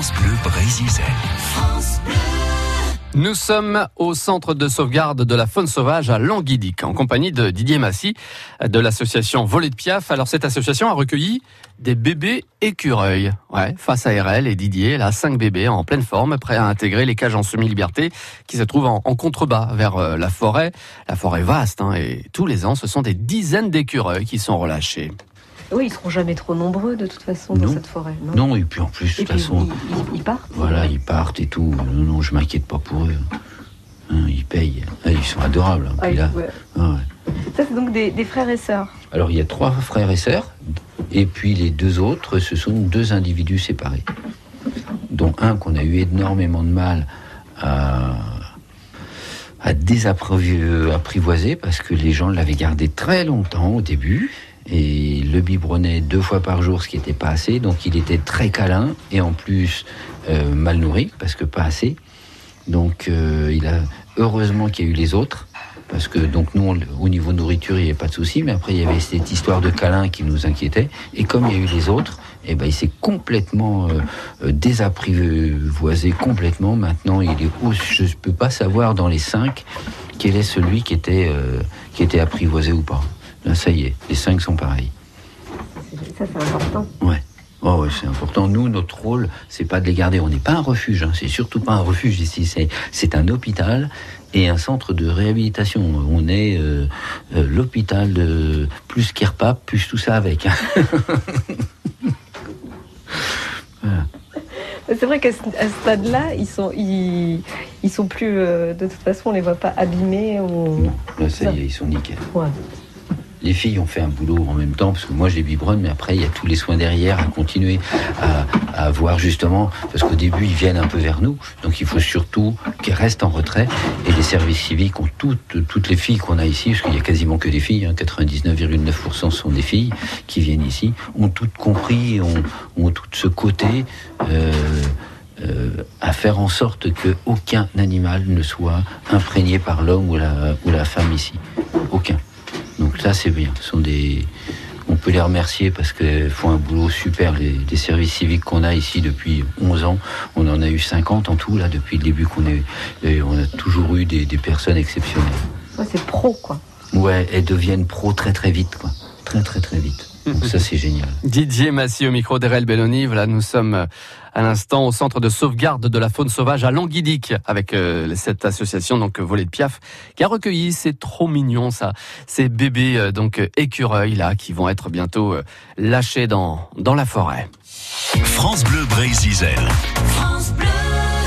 France Bleu Brésil. Nous sommes au centre de sauvegarde de la faune sauvage à Languidic, en compagnie de Didier Massy de l'association Volet de Piaf. Alors cette association a recueilli des bébés écureuils. Ouais, face à RL et Didier, là, cinq bébés en pleine forme, prêts à intégrer les cages en semi-liberté qui se trouvent en, contrebas vers euh, la forêt. La forêt vaste, hein, et tous les ans, ce sont des dizaines d'écureuils qui sont relâchés. Oui, ils seront jamais trop nombreux de toute façon dans cette forêt. Non, et puis en plus, de toute façon. Ils, partent. Voilà, ils partent et tout. Non, non, je m'inquiète pas pour eux. Hein, ils payent. Ah, ils sont adorables. Hein. Ah, là, ah, Ça, c'est donc des, frères et sœurs Alors, il y a trois frères et sœurs. Et puis les deux autres, ce sont deux individus séparés. Dont un qu'on a eu énormément de mal à, à désapprivoiser parce que les gens l'avaient gardé très longtemps au début et le biberonnait deux fois par jour, ce qui n'était pas assez. Donc il était très câlin et en plus euh, mal nourri parce que pas assez. Donc euh, il a heureusement qu'il y a eu les autres parce que donc nous au niveau nourriture il n'y avait pas de souci, mais après il y avait cette histoire de câlin qui nous inquiétait. Et comme il y a eu les autres, eh ben il s'est complètement euh, désapprivoisé complètement. Maintenant il est je ne peux pas savoir dans les cinq quel est celui qui était qui était apprivoisé ou pas. Là, ça y est, les cinq sont pareils. Ça, c'est important. Ouais. Oh, c'est important. Nous, notre rôle, c'est pas de les garder. On n'est pas un refuge. Hein. C'est surtout pas un refuge ici. C'est un hôpital et un centre de réhabilitation. On est euh, euh, l'hôpital de plus qu'Irpap, plus tout ça avec. Hein. C'est vrai qu'à ce stade-là, ils sont, ils, sont plus. Euh, de toute façon, on les voit pas abîmés. Ou... Non, là, ça, y est, ils sont nickel. Ouais les filles ont fait un boulot en même temps, parce que moi j'ai biberonne, mais après il y a tous les soins derrière à continuer à, à voir justement, parce qu'au début ils viennent un peu vers nous, donc il faut surtout qu'ils restent en retrait. Et les services civiques ont toutes, toutes les filles qu'on a ici, parce qu'il y a quasiment que des filles, hein, 99,9% sont des filles qui viennent ici, ont toutes compris, ont, ont tout ce côté. Euh, euh, à faire en sorte qu'aucun animal ne soit imprégné par l'homme ou la, ou la femme ici. Aucun. Donc ça, c'est bien. Ce sont des... On peut les remercier parce qu'ils font un boulot super. Les, services civiques qu'on a ici depuis 11 ans, on en a eu 50 en tout, là, depuis le début qu'on est. On a toujours eu des, personnes exceptionnelles. c'est pro, quoi. Ouais, elles deviennent pro très très vite, quoi. Très très très vite. Donc ça, c'est génial. Didier Massy au micro d'Erel Belloni. Voilà, nous sommes euh, à l'instant au centre de sauvegarde de la faune sauvage à Languidic avec euh, cette association donc Volet de Piaf qui a recueilli c'est trop mignon ça ces bébés euh, donc écureuils là qui vont être bientôt lâchés dans dans la forêt. France Bleu Brésil.